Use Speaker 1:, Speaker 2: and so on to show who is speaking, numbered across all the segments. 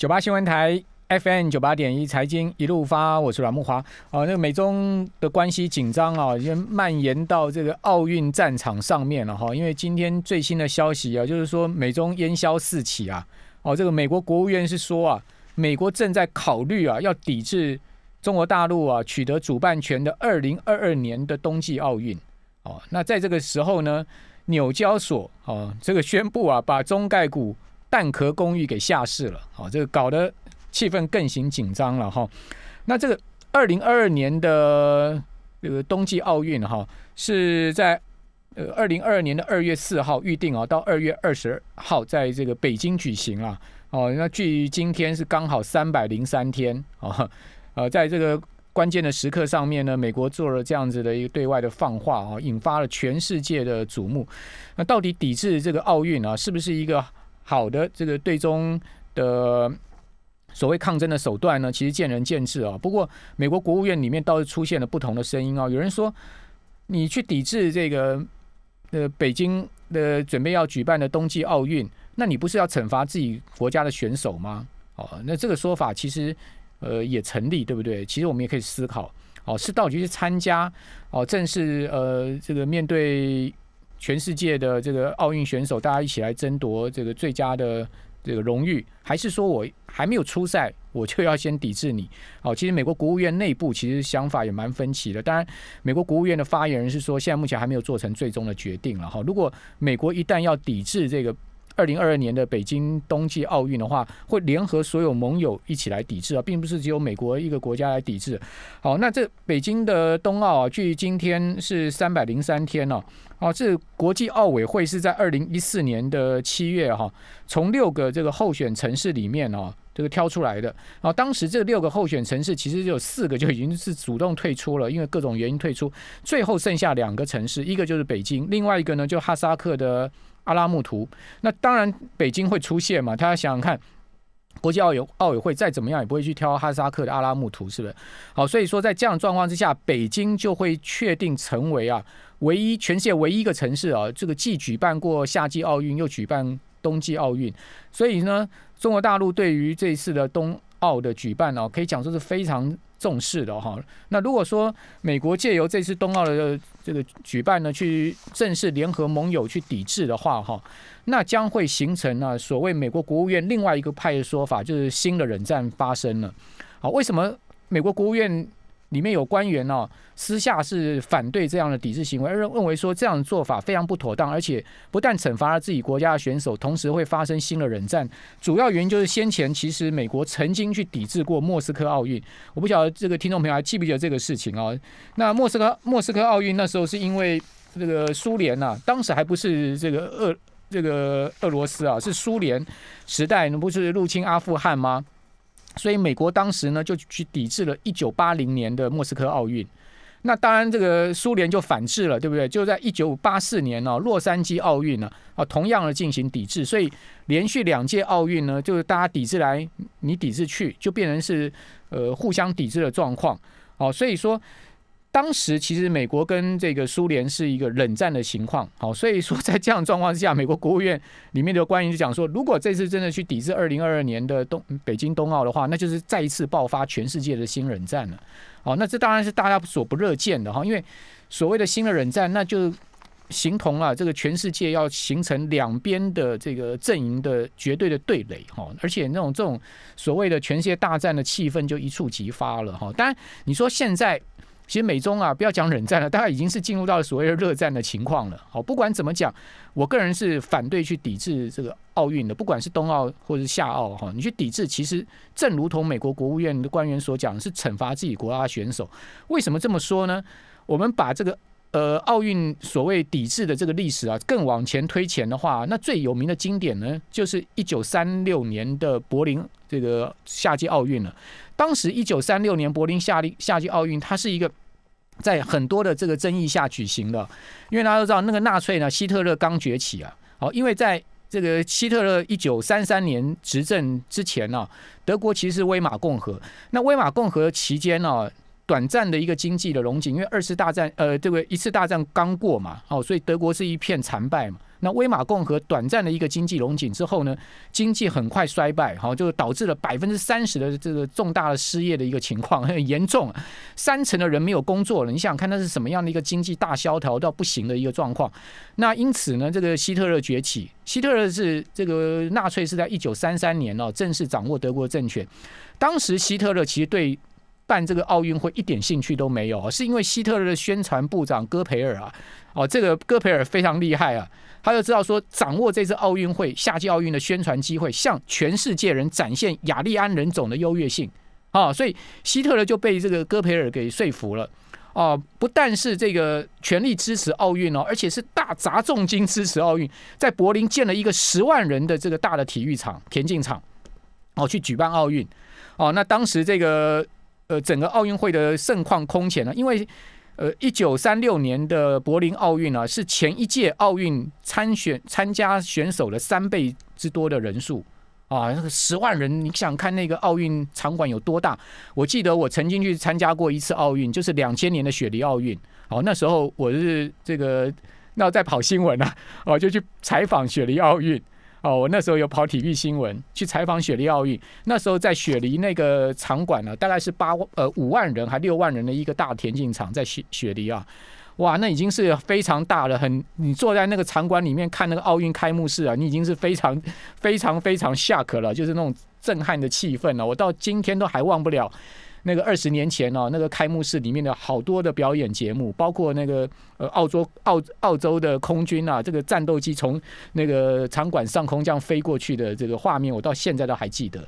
Speaker 1: 九八新闻台 FM 九八点一财经一路发，我是阮木华。哦，那个美中的关系紧张啊，已经蔓延到这个奥运战场上面了哈。因为今天最新的消息啊，就是说美中烟消四起啊。哦，这个美国国务院是说啊，美国正在考虑啊，要抵制中国大陆啊取得主办权的二零二二年的冬季奥运。哦，那在这个时候呢，纽交所哦，这个宣布啊，把中概股。蛋壳公寓给下市了，好，这个搞得气氛更形紧张了哈。那这个二零二二年的这个冬季奥运哈，是在呃二零二二年的二月四号预定啊，到二月二十号在这个北京举行啊。哦，那距今天是刚好三百零三天啊。呃，在这个关键的时刻上面呢，美国做了这样子的一个对外的放话啊，引发了全世界的瞩目。那到底抵制这个奥运啊，是不是一个？好的，这个对中的所谓抗争的手段呢，其实见仁见智啊。不过，美国国务院里面倒是出现了不同的声音啊。有人说，你去抵制这个呃北京的准备要举办的冬季奥运，那你不是要惩罚自己国家的选手吗？哦，那这个说法其实呃也成立，对不对？其实我们也可以思考，哦，是到底去参加哦，正是呃这个面对。全世界的这个奥运选手，大家一起来争夺这个最佳的这个荣誉，还是说我还没有出赛，我就要先抵制你？好，其实美国国务院内部其实想法也蛮分歧的。当然，美国国务院的发言人是说，现在目前还没有做成最终的决定了。哈，如果美国一旦要抵制这个。二零二二年的北京冬季奥运的话，会联合所有盟友一起来抵制啊，并不是只有美国一个国家来抵制。好，那这北京的冬奥啊，距今天是三百零三天了。哦，这国际奥委会是在二零一四年的七月哈，从六个这个候选城市里面哦，这个挑出来的。啊，当时这六个候选城市其实就有四个就已经是主动退出了，因为各种原因退出。最后剩下两个城市，一个就是北京，另外一个呢就哈萨克的。阿拉木图，那当然北京会出现嘛？大家想想看，国际奥委奥委会再怎么样也不会去挑哈萨克的阿拉木图，是不是？好，所以说在这样状况之下，北京就会确定成为啊唯一全世界唯一一个城市啊，这个既举办过夏季奥运又举办冬季奥运，所以呢，中国大陆对于这一次的冬奥的举办呢，可以讲说是非常。重视的哈，那如果说美国借由这次冬奥的这个举办呢，去正式联合盟友去抵制的话哈，那将会形成呢所谓美国国务院另外一个派的说法，就是新的冷战发生了。好，为什么美国国务院？里面有官员呢，私下是反对这样的抵制行为，认认为说这样的做法非常不妥当，而且不但惩罚了自己国家的选手，同时会发生新的冷战。主要原因就是先前其实美国曾经去抵制过莫斯科奥运，我不晓得这个听众朋友还记不记得这个事情啊？那莫斯科莫斯科奥运那时候是因为这个苏联呐，当时还不是这个俄这个俄罗斯啊，是苏联时代，不是入侵阿富汗吗？所以美国当时呢就去抵制了1980年的莫斯科奥运，那当然这个苏联就反制了，对不对？就在1984年呢洛杉矶奥运呢啊同样的进行抵制，所以连续两届奥运呢就是大家抵制来你抵制去，就变成是呃互相抵制的状况，哦，所以说。当时其实美国跟这个苏联是一个冷战的情况，好，所以说在这样状况之下，美国国务院里面的官员就讲说，如果这次真的去抵制二零二二年的东北京冬奥的话，那就是再一次爆发全世界的新冷战了。好，那这当然是大家所不热见的哈，因为所谓的新的冷战，那就形同了这个全世界要形成两边的这个阵营的绝对的对垒哈，而且那种这种所谓的全世界大战的气氛就一触即发了哈。当然，你说现在。其实美中啊，不要讲冷战了，大概已经是进入到所谓的热战的情况了。好，不管怎么讲，我个人是反对去抵制这个奥运的，不管是冬奥或者是夏奥哈，你去抵制，其实正如同美国国务院的官员所讲，是惩罚自己国家选手。为什么这么说呢？我们把这个呃奥运所谓抵制的这个历史啊，更往前推前的话，那最有名的经典呢，就是一九三六年的柏林这个夏季奥运了。当时一九三六年柏林夏令夏季奥运，它是一个在很多的这个争议下举行的，因为大家都知道那个纳粹呢，希特勒刚崛起啊。好，因为在这个希特勒一九三三年执政之前呢，德国其实是威马共和。那威马共和期间呢，短暂的一个经济的荣景，因为二次大战呃这个一次大战刚过嘛，哦，所以德国是一片惨败嘛。那威玛共和短暂的一个经济龙井之后呢，经济很快衰败，好，就导致了百分之三十的这个重大的失业的一个情况，很严重，三成的人没有工作了。你想想看，那是什么样的一个经济大萧条到不行的一个状况？那因此呢，这个希特勒崛起，希特勒是这个纳粹是在一九三三年哦正式掌握德国政权。当时希特勒其实对办这个奥运会一点兴趣都没有，是因为希特勒的宣传部长戈培尔啊，哦，这个戈培尔非常厉害啊，他就知道说掌握这次奥运会夏季奥运的宣传机会，向全世界人展现雅利安人种的优越性啊，所以希特勒就被这个戈培尔给说服了哦，不但是这个全力支持奥运哦，而且是大砸重金支持奥运，在柏林建了一个十万人的这个大的体育场田径场哦，去举办奥运哦，那当时这个。呃，整个奥运会的盛况空前了，因为呃，一九三六年的柏林奥运啊，是前一届奥运参选参加选手的三倍之多的人数啊，那个十万人，你想看那个奥运场馆有多大？我记得我曾经去参加过一次奥运，就是两千年的雪梨奥运，哦，那时候我是这个那在跑新闻啊，哦，就去采访雪梨奥运。哦，我那时候有跑体育新闻去采访雪梨奥运，那时候在雪梨那个场馆呢，大概是八呃五万人还六万人的一个大田径场在雪雪梨啊，哇，那已经是非常大了，很你坐在那个场馆里面看那个奥运开幕式啊，你已经是非常非常非常下课了，就是那种震撼的气氛了，我到今天都还忘不了。那个二十年前哦，那个开幕式里面的好多的表演节目，包括那个呃澳洲澳澳洲的空军啊，这个战斗机从那个场馆上空这样飞过去的这个画面，我到现在都还记得。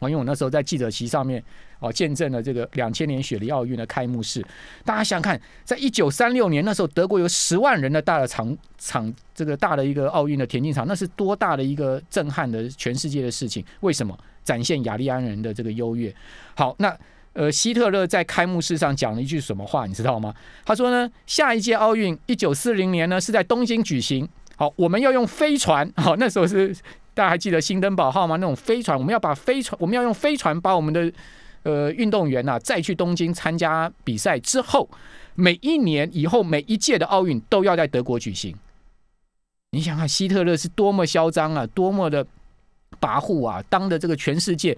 Speaker 1: 哦，因为我那时候在记者席上面哦，见证了这个两千年雪梨奥运的开幕式。大家想想看，在一九三六年那时候，德国有十万人的大的场场，这个大的一个奥运的田径场，那是多大的一个震撼的全世界的事情？为什么？展现雅利安人的这个优越。好，那呃，希特勒在开幕式上讲了一句什么话，你知道吗？他说呢，下一届奥运一九四零年呢是在东京举行。好，我们要用飞船。好，那时候是大家还记得新登堡号吗？那种飞船，我们要把飞船，我们要用飞船把我们的呃运动员呐再去东京参加比赛之后，每一年以后每一届的奥运都要在德国举行。你想看希特勒是多么嚣张啊，多么的。跋扈啊，当着这个全世界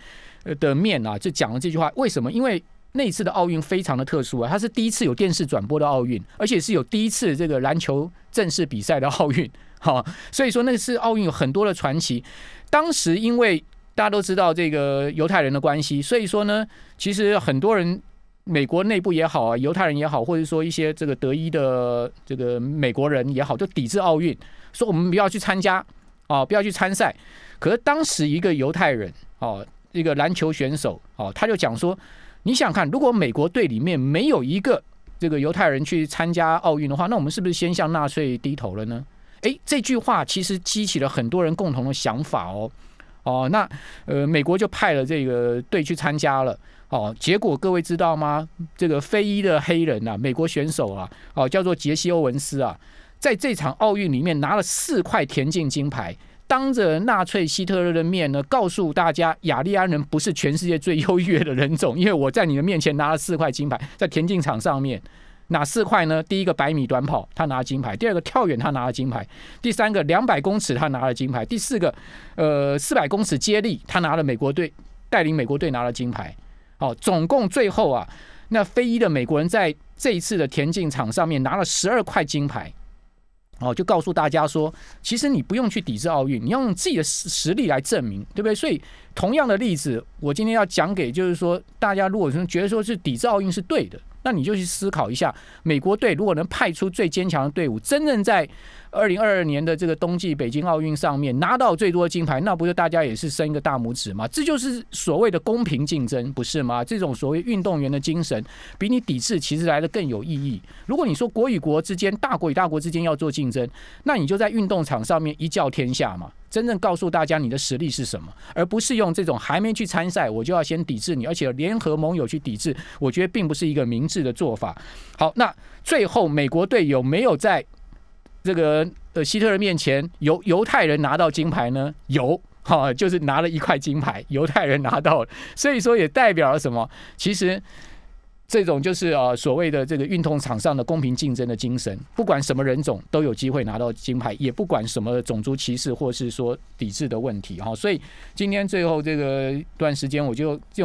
Speaker 1: 的面啊，就讲了这句话。为什么？因为那次的奥运非常的特殊啊，它是第一次有电视转播的奥运，而且是有第一次这个篮球正式比赛的奥运。好，所以说那次奥运有很多的传奇。当时因为大家都知道这个犹太人的关系，所以说呢，其实很多人美国内部也好啊，犹太人也好，或者说一些这个德裔的这个美国人也好，就抵制奥运，说我们不要去参加啊，不要去参赛。可是当时一个犹太人哦，一个篮球选手哦，他就讲说：“你想看，如果美国队里面没有一个这个犹太人去参加奥运的话，那我们是不是先向纳粹低头了呢？”诶，这句话其实激起了很多人共同的想法哦哦，那呃，美国就派了这个队去参加了哦，结果各位知道吗？这个非裔的黑人啊，美国选手啊，哦，叫做杰西欧文斯啊，在这场奥运里面拿了四块田径金牌。当着纳粹希特勒的面呢，告诉大家雅利安人不是全世界最优越的人种，因为我在你的面前拿了四块金牌，在田径场上面哪四块呢？第一个百米短跑他拿了金牌，第二个跳远他拿了金牌，第三个两百公尺他拿了金牌，第四个呃四百公尺接力他拿了美国队带领美国队拿了金牌。好，总共最后啊，那非裔的美国人在这一次的田径场上面拿了十二块金牌。哦，就告诉大家说，其实你不用去抵制奥运，你要用自己的实实力来证明，对不对？所以同样的例子，我今天要讲给就是说，大家如果说觉得说是抵制奥运是对的，那你就去思考一下，美国队如果能派出最坚强的队伍，真正在。二零二二年的这个冬季北京奥运上面拿到最多的金牌，那不就大家也是伸一个大拇指吗？这就是所谓的公平竞争，不是吗？这种所谓运动员的精神，比你抵制其实来的更有意义。如果你说国与国之间、大国与大国之间要做竞争，那你就在运动场上面一较天下嘛，真正告诉大家你的实力是什么，而不是用这种还没去参赛我就要先抵制你，而且联合盟友去抵制，我觉得并不是一个明智的做法。好，那最后美国队有没有在？这个呃，希特勒面前犹犹太人拿到金牌呢？有 哈，就是拿了一块金牌，犹 太人拿到了，所以说也代表了什么？其实这种就是呃所谓的这个运动场上的公平竞争的精神，不管什么人种都有机会拿到金牌，也不管什么种族歧视或是说抵制的问题哈。所以今天最后这个段时间，我就就。